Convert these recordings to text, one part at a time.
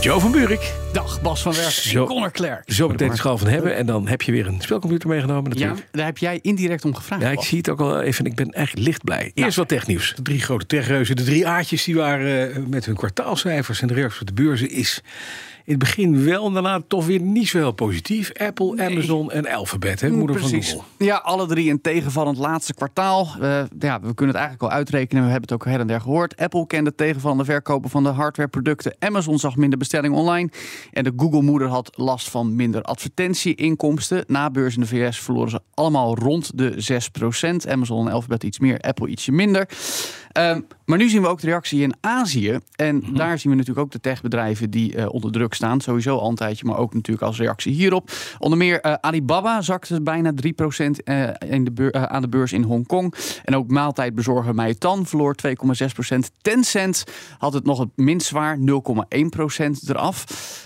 Joe van Buurik. Dag, Bas van Werk Zo- en Connor Klerk. Zo meteen de schaal van hebben. En dan heb je weer een spelcomputer meegenomen Ja, natuurlijk. daar heb jij indirect om gevraagd. Ja, ik Bas. zie het ook al even. Ik ben eigenlijk licht blij. Eerst wat technieuws. De drie grote techreuzen, de drie A'tjes, die waren eh, met hun kwartaalcijfers en de reacties op de beurzen is in het begin wel, daarna toch weer niet zo heel positief. Apple, Amazon en Alphabet, hè, moeder van. Google. Ja, alle drie een tegenvallend laatste kwartaal. Eh, ja, we kunnen het eigenlijk al uitrekenen. We hebben het ook her en der gehoord. Apple kende tegenvallende verkopen van de hardwareproducten. Amazon zag minder bestelling online. En de Google-moeder had last van minder advertentieinkomsten. Na beurs in de VS verloren ze allemaal rond de 6%. Amazon en Alphabet iets meer, Apple ietsje minder. Ehm, maar nu zien we ook de reactie in Azië. En Mhm. daar zien we natuurlijk ook de techbedrijven die eh, onder druk staan. Sowieso al een tijdje, maar ook natuurlijk als reactie hierop. Onder meer eh, Alibaba zakte bijna 3% eh, in de aan de beurs in Hongkong. En ook maaltijdbezorger Meitan verloor 2,6%. Tencent had het nog het minst zwaar, 0,1% eraf.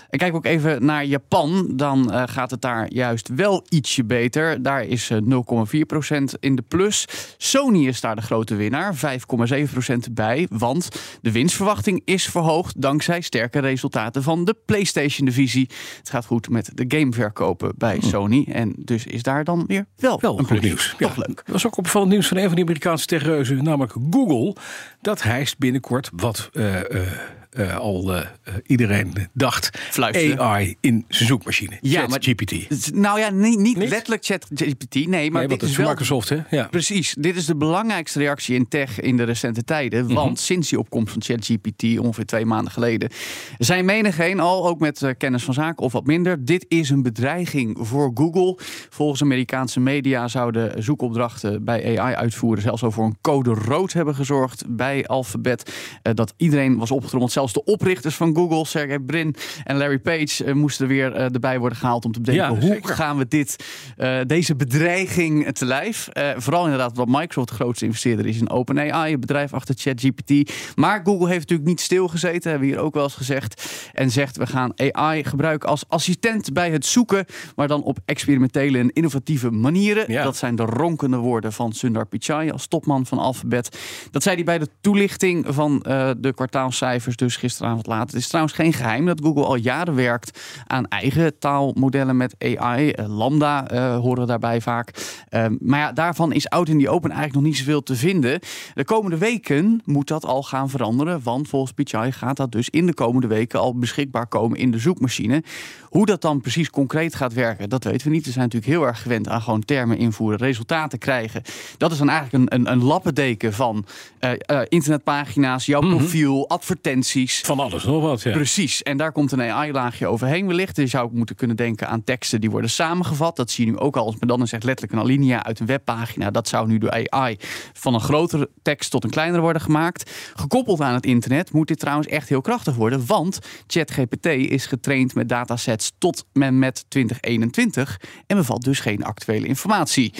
En kijk ook even naar Japan. Dan gaat het daar juist wel ietsje beter. Daar is eh, 0,4% in de plus. Sony is daar de grote winnaar, 5,7% bij. Want de winstverwachting is verhoogd dankzij sterke resultaten van de PlayStation-divisie. Het gaat goed met de gameverkopen bij Sony. En dus is daar dan weer wel, Wel een goed nieuws. Toch Ja. leuk. Er was ook opvallend nieuws van een van die Amerikaanse techreuzen, namelijk Google. Dat hijst binnenkort wat eh, eh, eh, al eh, iedereen dacht. Fluisteren. AI in zijn zoekmachine. Ja, maar- GPT. Nou ja, niet, niet Niet? letterlijk ChatGPT, nee, maar Nee, dit dat is wel Microsoft, hè? Ja. Precies, dit is de belangrijkste reactie in tech in de recente tijden. Mhm. Want sinds die opkomst van ChatGPT, ongeveer twee maanden geleden, zijn menigeen al, ook met eh, kennis van zaken of wat minder, dit is een bedreiging voor Google. Volgens Amerikaanse media zouden zoekopdrachten bij AI uitvoeren zelfs al voor een code rood hebben gezorgd bij Alphabet. Dat iedereen was opgetrommeld, zelfs de oprichters van Google, Sergey Brin en Larry Page, eh, moesten weer eh, erbij worden gehaald om te bedenken Ja, hoe zeker. gaan we dit, eh, deze bedreiging te lijf. Vooral inderdaad omdat Microsoft de grootste investeerder is in OpenAI, het bedrijf achter ChatGPT. Maar Google heeft natuurlijk niet stilgezeten, hebben we hier ook wel eens gezegd. En zegt we gaan AI gebruiken als assistent bij het zoeken, maar dan op experimentele en innovatieve manieren. Ja. Dat zijn de ronkende woorden van Sundar Pichai als topman van Alphabet. Dat zei hij bij de toelichting van de kwartaalcijfers, dus gisteravond laat. Het is trouwens geen geheim dat Google al jaren werkt aan eigen taalmodellen met AI. Eh, Lambda eh, horen daarbij vaak. Eh, maar ja, daarvan is out in the open eigenlijk nog niet zoveel te vinden. De komende weken moet dat al gaan veranderen. Want volgens Pichai gaat dat dus in de komende weken al beschikbaar komen in de zoekmachine. Hoe dat dan precies concreet gaat werken, dat weten we niet. We zijn natuurlijk heel erg gewend aan gewoon termen invoeren, resultaten krijgen. Dat is dan eigenlijk een, een, een lappendeken van eh, eh, internetpagina's, jouw profiel, advertenties. Van alles nog wat, ja. Precies, en daar komt een AI-laagje overheen wellicht. Je zou ook moeten kunnen denken aan teksten die worden samengevat. Dat zie je nu ook al, als men dan eens zegt letterlijk een alinea uit een webpagina. Dat zou nu door AI van een grotere tekst tot een kleinere worden gemaakt. Gekoppeld aan het internet moet dit trouwens echt heel krachtig worden. Want ChatGPT is getraind met datasets tot en met 2021 en bevat dus geen actuele informatie.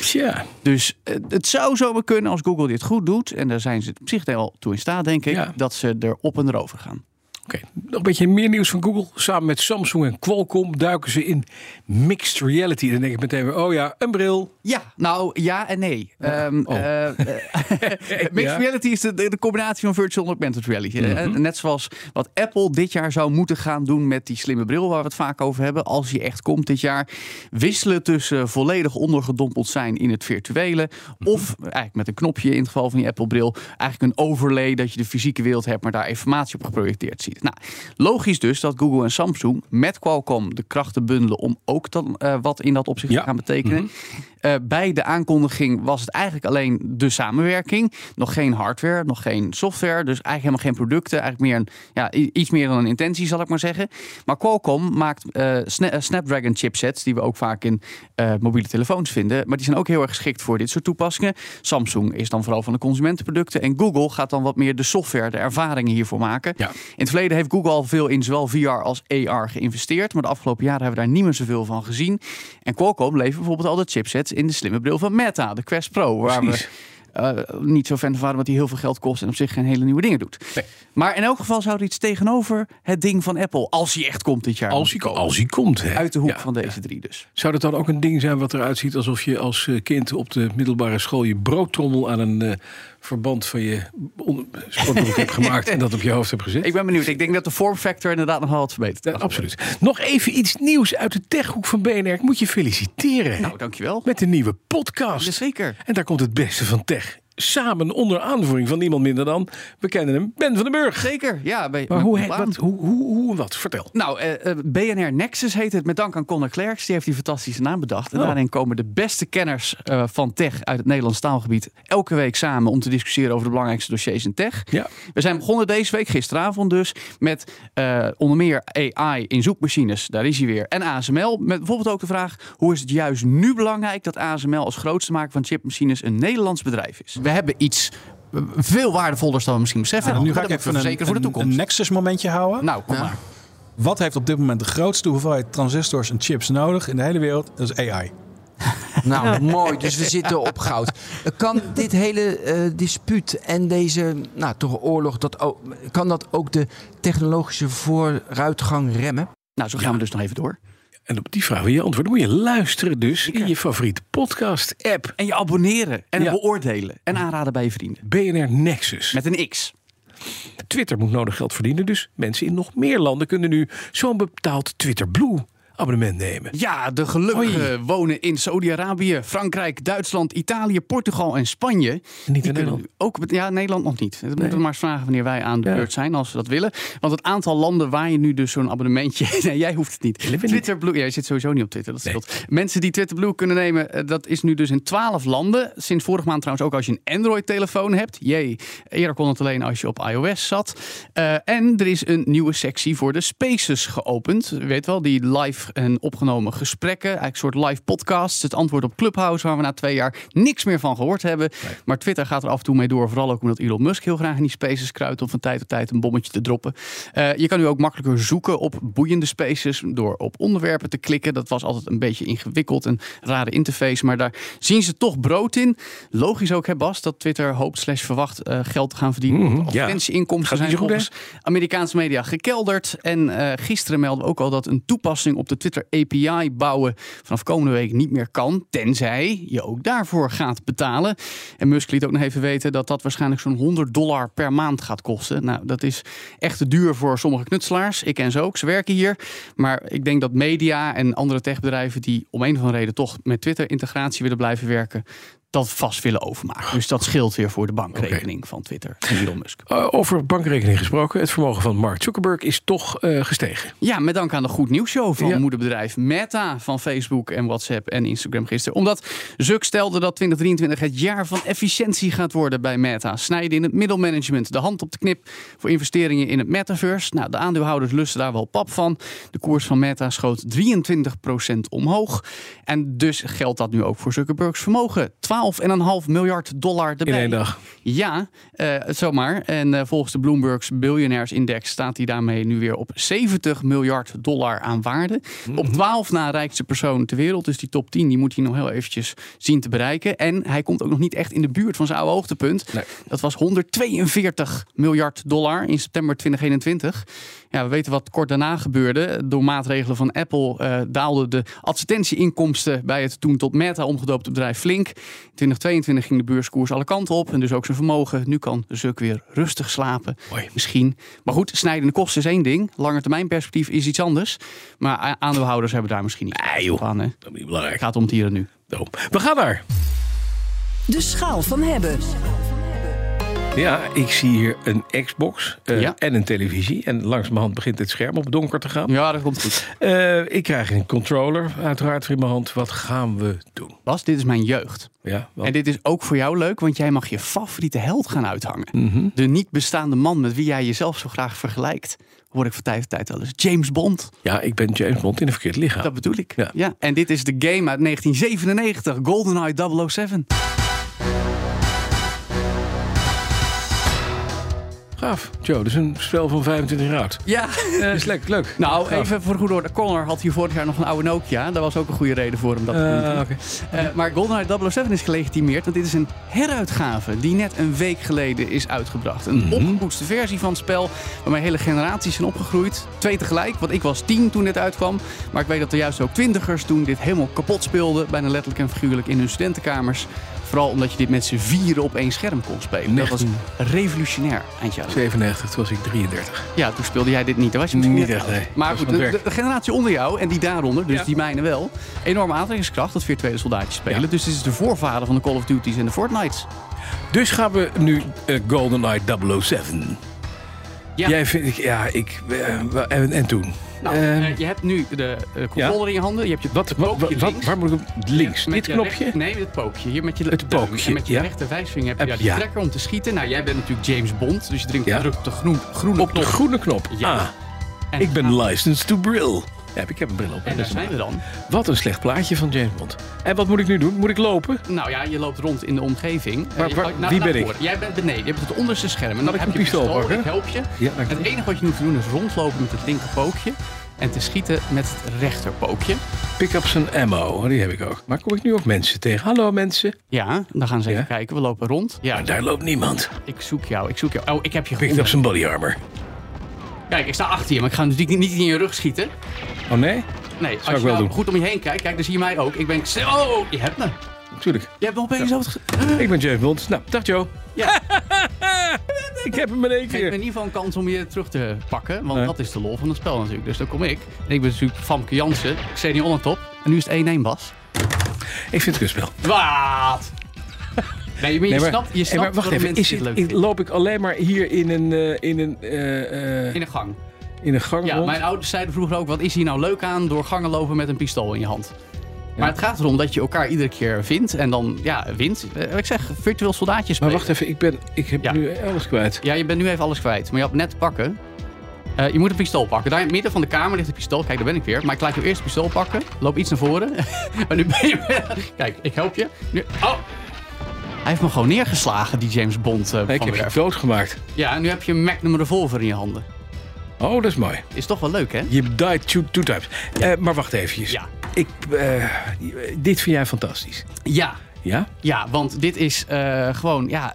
Dus eh, het zou zomaar kunnen als Google dit goed doet. En daar zijn ze op zich wel toe in staat, denk ik. Ja. Dat ze er op en erover gaan. Oké. Nog een beetje meer nieuws van Google. Samen met Samsung en Qualcomm duiken ze in mixed reality. Dan denk ik meteen weer, oh ja, een bril. Ja, nou ja en nee. Ehm, Oh. eh, eh, mixed Ja. reality is de, de, de combinatie van virtual en augmented reality. Eh, Mhm. Net zoals wat Apple dit jaar zou moeten gaan doen met die slimme bril waar we het vaak over hebben. Als die echt komt dit jaar. Wisselen tussen volledig ondergedompeld zijn in het virtuele. Mhm. Of eigenlijk met een knopje in het geval van die Apple bril. Eigenlijk een overlay dat je de fysieke wereld hebt, maar daar informatie op geprojecteerd ziet. Nou, logisch dus dat Google en Samsung met Qualcomm de krachten bundelen om ook dan, eh, wat in dat opzicht Ja. te gaan betekenen. Eh, bij de aankondiging was het eigenlijk alleen de samenwerking. Nog geen hardware, nog geen software. Dus eigenlijk helemaal geen producten. Eigenlijk meer een, ja, iets meer dan een intentie, zal ik maar zeggen. Maar Qualcomm maakt eh, Sna- Snapdragon chipsets, die we ook vaak in mobiele telefoons vinden. Maar die zijn ook heel erg geschikt voor dit soort toepassingen. Samsung is dan vooral van de consumentenproducten. En Google gaat dan wat meer de software, de ervaringen hiervoor maken. Ja. In het verleden heeft Google al veel in zowel VR als AR geïnvesteerd. Maar de afgelopen jaren hebben we daar niet meer zoveel van gezien. En Qualcomm levert bijvoorbeeld al de chipsets in de slimme bril van Meta, de Quest Pro. Waar Precies. we eh, niet zo fan van waren, want die heel veel geld kost en op zich geen hele nieuwe dingen doet. Nee. Maar in elk geval zou er iets tegenover het ding van Apple, als hij echt komt dit jaar. Als hij, moeten als hij komt. Hè. Uit de hoek Ja. van deze drie dus. Zou dat dan ook een ding zijn wat eruit ziet alsof je als eh, kind op de middelbare school je broodtrommel aan een eh, verband van je sportbroek hebt gemaakt en dat op je hoofd hebt gezet? Ik ben benieuwd. Ik denk dat de form factor inderdaad nog wel wat verbeterd Ja, absoluut. Nog even iets nieuws uit de techhoek van BNR. Ik moet je feliciteren. Nou, dankjewel. met een nieuwe podcast. Jazeker. En daar komt het beste van tech. Samen onder aanvoering van niemand minder dan, we kennen hem, Ben van den Burg. Zeker, ja. Bij, Maar hoe, wat, hoe, hoe, wat? Vertel. Nou, eh, eh, BNR Nexus heet het met dank aan Conor Clerks. Die heeft die fantastische naam bedacht. En Oh. daarin komen de beste kenners eh, van tech uit het Nederlands taalgebied elke week samen om te discussiëren over de belangrijkste dossiers in tech. Ja. We zijn begonnen deze week, gisteravond dus, met eh, onder meer AI in zoekmachines. Daar is hij weer. En ASML. Met bijvoorbeeld ook de vraag: hoe is het juist nu belangrijk dat ASML als grootste maker van chipmachines een Nederlands bedrijf is? We hebben iets veel waardevollers dan we misschien beseffen. Nou, nu ga ik even voor de toekomst. een Nexus momentje houden. nou, kom maar. Wat heeft op dit moment de grootste hoeveelheid transistors en chips nodig in de hele wereld? Dat is AI. Nou, mooi. Dus we zitten op goud. Kan dit hele eh, dispuut en deze nou, toch oorlog, dat ook, kan dat ook de technologische vooruitgang remmen? Nou, zo gaan we dus nog even door. En op die vraag wil je antwoorden. Moet je luisteren dus in je favoriete podcast-app. En je abonneren en Ja. beoordelen en aanraden bij je vrienden. BNR Nexus. Met een X. Twitter moet nodig geld verdienen. Dus mensen in nog meer landen kunnen nu zo'n betaald Twitter Blue abonnement nemen. Ja, de gelukkigen wonen in Saudi-Arabië, Frankrijk, Duitsland, Italië, Portugal en Spanje. Niet in Nederland. Ook, ja, Nederland nog niet. Dat moeten we maar eens vragen wanneer wij aan de Ja. beurt zijn, als we dat willen. Want het aantal landen waar je nu dus zo'n abonnementje... Nee, jij hoeft het niet. Twitter Blue... Jij zit sowieso niet op Twitter, dat scheelt. Mensen die Twitter Blue kunnen nemen, eh, dat is nu dus in 12 landen. Sinds vorige maand trouwens ook als je een Android-telefoon hebt. Jee, eerder kon het alleen als je op iOS zat. Eh, en er is een nieuwe sectie voor de Spaces geopend. U weet wel, die live en opgenomen gesprekken. Eigenlijk een soort live podcasts. Het antwoord op Clubhouse, waar we na twee jaar niks meer van gehoord hebben. Maar Twitter gaat er af en toe mee door. Vooral ook omdat Elon Musk heel graag in die Spaces kruidt om van tijd tot tijd een bommetje te droppen. Eh, je kan nu ook makkelijker zoeken op boeiende Spaces door op onderwerpen te klikken. Dat was altijd een beetje ingewikkeld, een rare interface. Maar daar zien ze toch brood in. Logisch ook, hè Bas, dat Twitter hoopt slash verwacht eh, geld te gaan verdienen. Want ja. Advertentieinkomsten Gaat zijn goed, volgens Amerikaanse media gekelderd. En eh, gisteren melden we ook al dat een toepassing op de Twitter API bouwen vanaf komende week niet meer kan. Tenzij je ook daarvoor gaat betalen. En Musk liet ook nog even weten dat dat waarschijnlijk zo'n 100 dollar per maand gaat kosten. Nou, dat is echt te duur voor sommige knutselaars. Ik ken ze ook, ze werken hier. Maar ik denk dat media en andere techbedrijven die om een of andere reden toch met Twitter integratie willen blijven werken, dat vast willen overmaken. Dus dat scheelt weer voor de bankrekening van Twitter en Elon Musk. Uh, over bankrekening gesproken. Het vermogen van Mark Zuckerberg is toch uh, gestegen. Ja, met dank aan de Goed Nieuws Show van Ja. moederbedrijf Meta van Facebook en WhatsApp en Instagram gisteren. Omdat Zuck stelde dat 2023 het jaar van efficiëntie gaat worden bij Meta. Snijden in het middelmanagement, de hand op de knip voor investeringen in het metaverse. Nou, de aandeelhouders lusten daar wel pap van. De koers van Meta schoot 23% omhoog. En dus geldt dat nu ook voor Zuckerbergs vermogen. 12,5 miljard dollar erbij. In één dag. Ja, eh, zomaar. En eh, volgens de Bloomberg's Billionaires Index staat hij daarmee nu weer op 70 miljard dollar aan waarde. Op 12 na rijkste persoon ter wereld. Dus die top 10 die moet hij nog heel eventjes zien te bereiken. En hij komt ook nog niet echt in de buurt van zijn oude hoogtepunt. Nee. Dat was 142 miljard dollar in september 2021. Ja, we weten wat kort daarna gebeurde. Door maatregelen van Apple eh daalden de advertentieinkomsten bij het toen tot Meta omgedoopte bedrijf flink. In 2022 ging de beurskoers alle kanten op en dus ook zijn vermogen. Nu kan Zuck weer rustig slapen. Mooi. Misschien. Maar goed, snijdende kosten is één ding. Langetermijnperspectief is iets anders. Maar aandeelhouders hebben daar misschien niet Nee, joh. van. Hè. Dat is niet belangrijk. Het gaat om het hier en nu. Zo. We gaan daar. De schaal van hebben. Ja, ik zie hier een Xbox eh, Ja. en een televisie. En langzamerhand begint het scherm op donker te gaan. Ja, dat komt goed. Eh, ik krijg een controller uiteraard in mijn hand. Wat gaan we doen? Bas, dit is mijn jeugd. Ja? En dit is ook voor jou leuk, want jij mag je favoriete held gaan uithangen. Mhm. De niet bestaande man met wie jij jezelf zo graag vergelijkt. Hoor ik van tijd tot tijd wel eens. James Bond. ja, ik ben James Bond in een verkeerd lichaam. Dat bedoel ik. Ja. Ja. En dit is de game uit 1997, GoldenEye 007. Gaaf. Joe, dus een spel van 25 jaar oud. Ja, Dat is lekker leuk. nou Gaaf. even voor goed orde. Connor had hier vorig jaar nog een oude Nokia. Dat was ook een goede reden voor hem dat te doen. Eh, oké. Eh, maar GoldenEye 007 is gelegitimeerd, want dit is een heruitgave die net een week geleden is uitgebracht. Een Mhm. opgepoetste versie van het spel waarmee hele generaties zijn opgegroeid. Twee tegelijk, want ik was tien toen dit uitkwam. Maar ik weet dat er juist ook twintigers toen dit helemaal kapot speelden, bijna letterlijk en figuurlijk in hun studentenkamers. Vooral omdat je dit met z'n vieren op één scherm kon spelen. Dat was 19. revolutionair eind jaren. 97, toen was ik 33. Ja, toen speelde jij dit niet. Dan was je Niet echt, nee. Maar Dat goed, de, generatie onder jou en die daaronder, dus Ja. die mijne wel. Enorme aantrekkingskracht, dat virtuele soldaatjes spelen. Ja. Dus dit is de voorvader van de Call of Duty's en de Fortnites. Dus gaan we nu eh, GoldenEye 007. Ja. Jij vindt, ik, ja, ik, eh, en, en toen? Nou, Ehm, eh, je hebt nu de eh, controller in je handen. Je hebt je wat, wat, wat, waar moet ik op? Links. Dit je knopje? recht- nee, het pookje. Hier met je Het duim. pookje, En met je rechter wijsvinger heb je ja, die trekker om te schieten. Nou, jij bent natuurlijk James Bond. Dus je drukt, op de groen, groene Op de knop. groene knop. Ja. Ah, ik ben dan- licensed to brill. Ja, ik heb een bril op. En daar zijn we dan. Wat een slecht plaatje van James Bond. En wat moet ik nu doen? Moet ik lopen? Nou ja, je loopt rond in de omgeving. Maar Eh, waar- je- wie ben ik? Jij bent beneden. Je hebt het onderste scherm. En dan heb een je pistool pakken? Ik help je. Ja, dank Het enige wat je te doen is rondlopen met het linkerpookje. En te schieten met het rechterpookje. Pick up some ammo. Die heb ik ook. Maar kom ik nu ook mensen tegen? Hallo mensen. Ja, dan gaan ze even Ja? kijken. We lopen rond. Ja, Maar daar loopt niemand. ik zoek jou. Ik zoek jou. Oh, ik heb je Pick up some body armor. Kijk, ik sta achter je, maar ik ga natuurlijk niet in je rug schieten. Oh nee? Nee, ik als je wel nou doen. goed om je heen kijkt, kijk, dan zie je mij ook. Ik ben... Oh, je hebt me. Natuurlijk. Je hebt me opeens zo... Ik ben James Bond. Nou, dag Joe. Ja, Ik heb hem in één geef me in keer. ieder geval een kans om je terug te pakken. Want Ja. dat is de lol van het spel natuurlijk. Dus dan kom ik. En ik ben natuurlijk Famke Jansen, Xenia Onnetop. En nu is het 1-1, Bas. Ik vind het kutspel. Wat? Nee, maar je Nee, maar, snapt, je snapt maar wacht even. Is het, leuk loop ik alleen maar hier in een, eh, in een, eh, In een gang. in een gang Ja, rond? mijn ouders zeiden vroeger ook, wat is hier nou leuk aan door gangen lopen met een pistool in je hand? Maar het gaat erom dat je elkaar iedere keer vindt en dan ja, wint. Wat ik zeg, virtueel soldaatjes Maar wacht even. Ik, ben, ik heb Ja. nu alles kwijt. Ja, je bent nu even alles kwijt. Maar je had net te pakken. Je moet een pistool pakken. Daar in het midden van de kamer ligt een pistool. Kijk, daar ben ik weer. Maar ik laat je eerst een pistool pakken. Loop iets naar voren. maar nu ben je... Kijk, ik help je. Nu... Oh! Hij heeft me gewoon neergeslagen, die James Bond. Nee, ik van heb je doodgemaakt. Ja, en nu heb je een Magnum revolver in je handen. Oh, dat is mooi. Is toch wel leuk, hè? Je died two, two times. Eh, maar wacht even. Ja. Ik, eh, dit vind jij fantastisch. Ja, Ja? Ja, want dit is gewoon, ja,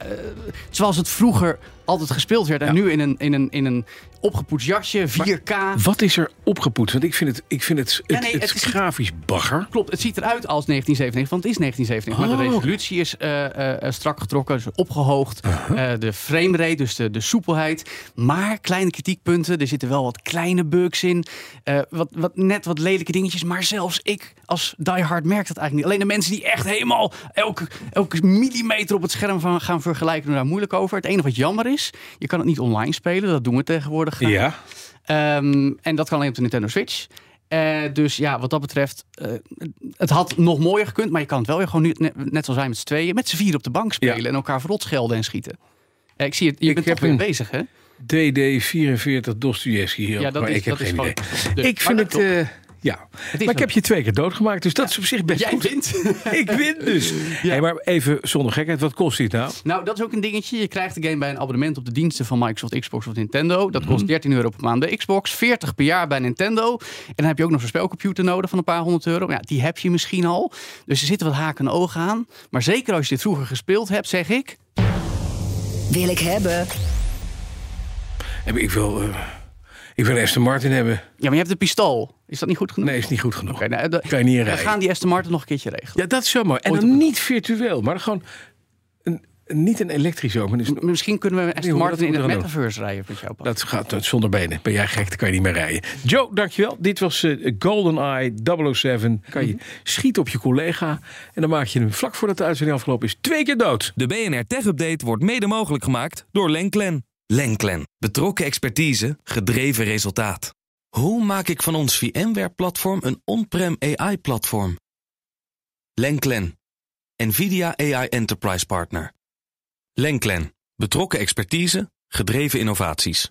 zoals het vroeger altijd gespeeld werd. En nu in een, in, een, in een opgepoetst jasje, 4K. Wat is er opgepoetst? Want ik vind het, ik vind het, het, nee, het het is- grafisch bagger. Klopt, het ziet eruit als 1997, want het is 1997. Maar de Oh. resolutie is eh, eh, eh, strak getrokken, dus opgehoogd. Eh, de framerate, dus de, de soepelheid. Maar kleine kritiekpunten, er zitten wel wat kleine bugs in. Wat, wat, net wat lelijke dingetjes. Maar zelfs ik als diehard merk dat eigenlijk niet. Alleen de mensen die echt helemaal elke, elke millimeter op het scherm van gaan vergelijken... doen daar moeilijk over. Het enige wat jammer is, je kan het niet online spelen. Dat doen we tegenwoordig graag. Ja. Ehm, en dat kan alleen op de Nintendo Switch. Eh, dus ja, wat dat betreft, eh, het had nog mooier gekund, maar je kan het wel weer gewoon nu, net, net zoals wij met z'n tweeën, met z'n vier op de bank spelen Ja. en elkaar verrot schelden en schieten. Ik zie het, je Ik bent toch weer bezig, hè? DD44 Dostoevsky hier. Ja, dat maar is- ik heb dat is geen idee. gewoon- Dus- ik vind het, eh, ja. Maar ik heb je twee keer doodgemaakt, dus dat is op zich best Jij goed. wint. Ik win dus. Hey, maar even zonder gekheid, wat kost dit nou? nou, dat is ook een dingetje. Je krijgt de game bij een abonnement op de diensten van Microsoft, Xbox of Nintendo. Dat Mhm. kost 13 euro per maand bij Xbox, 40 per jaar bij Nintendo. En dan heb je ook nog zo'n spelcomputer nodig van een paar honderd euro. Ja, die heb je misschien al. Dus er zitten wat haken en ogen aan. Maar zeker als je dit vroeger gespeeld hebt, zeg ik... Wil ik hebben. Heb Ik wil, eh, ik wil Aston Martin hebben. Ja, maar je hebt een pistool. Is dat niet goed genoeg? Nee, is niet goed genoeg. Oké, nou, de- Kan je niet in we rijden. gaan die Aston Martin nog een keertje regelen. Ja, dat is zo mooi. En dan niet virtueel, maar gewoon een, een- niet een elektrische ook. dus- Misschien kunnen we een Aston hoe Martin in het metaverse rijden met jou. Dat gaat dat zonder benen. Ben jij gek, dan kan je niet meer rijden. Joe, dankjewel. Dit was eh, GoldenEye 007. Kan je schieten op je collega. En dan maak je hem vlak voordat de uitzending afgelopen is twee keer dood. De BNR Tech Update wordt mede mogelijk gemaakt door Lenklen. Lenklen. Betrokken expertise, gedreven resultaat. Hoe maak ik van ons VMware-platform een on-prem AI-platform? Lenklen. NVIDIA AI Enterprise Partner. Lenklen. Betrokken expertise, gedreven innovaties.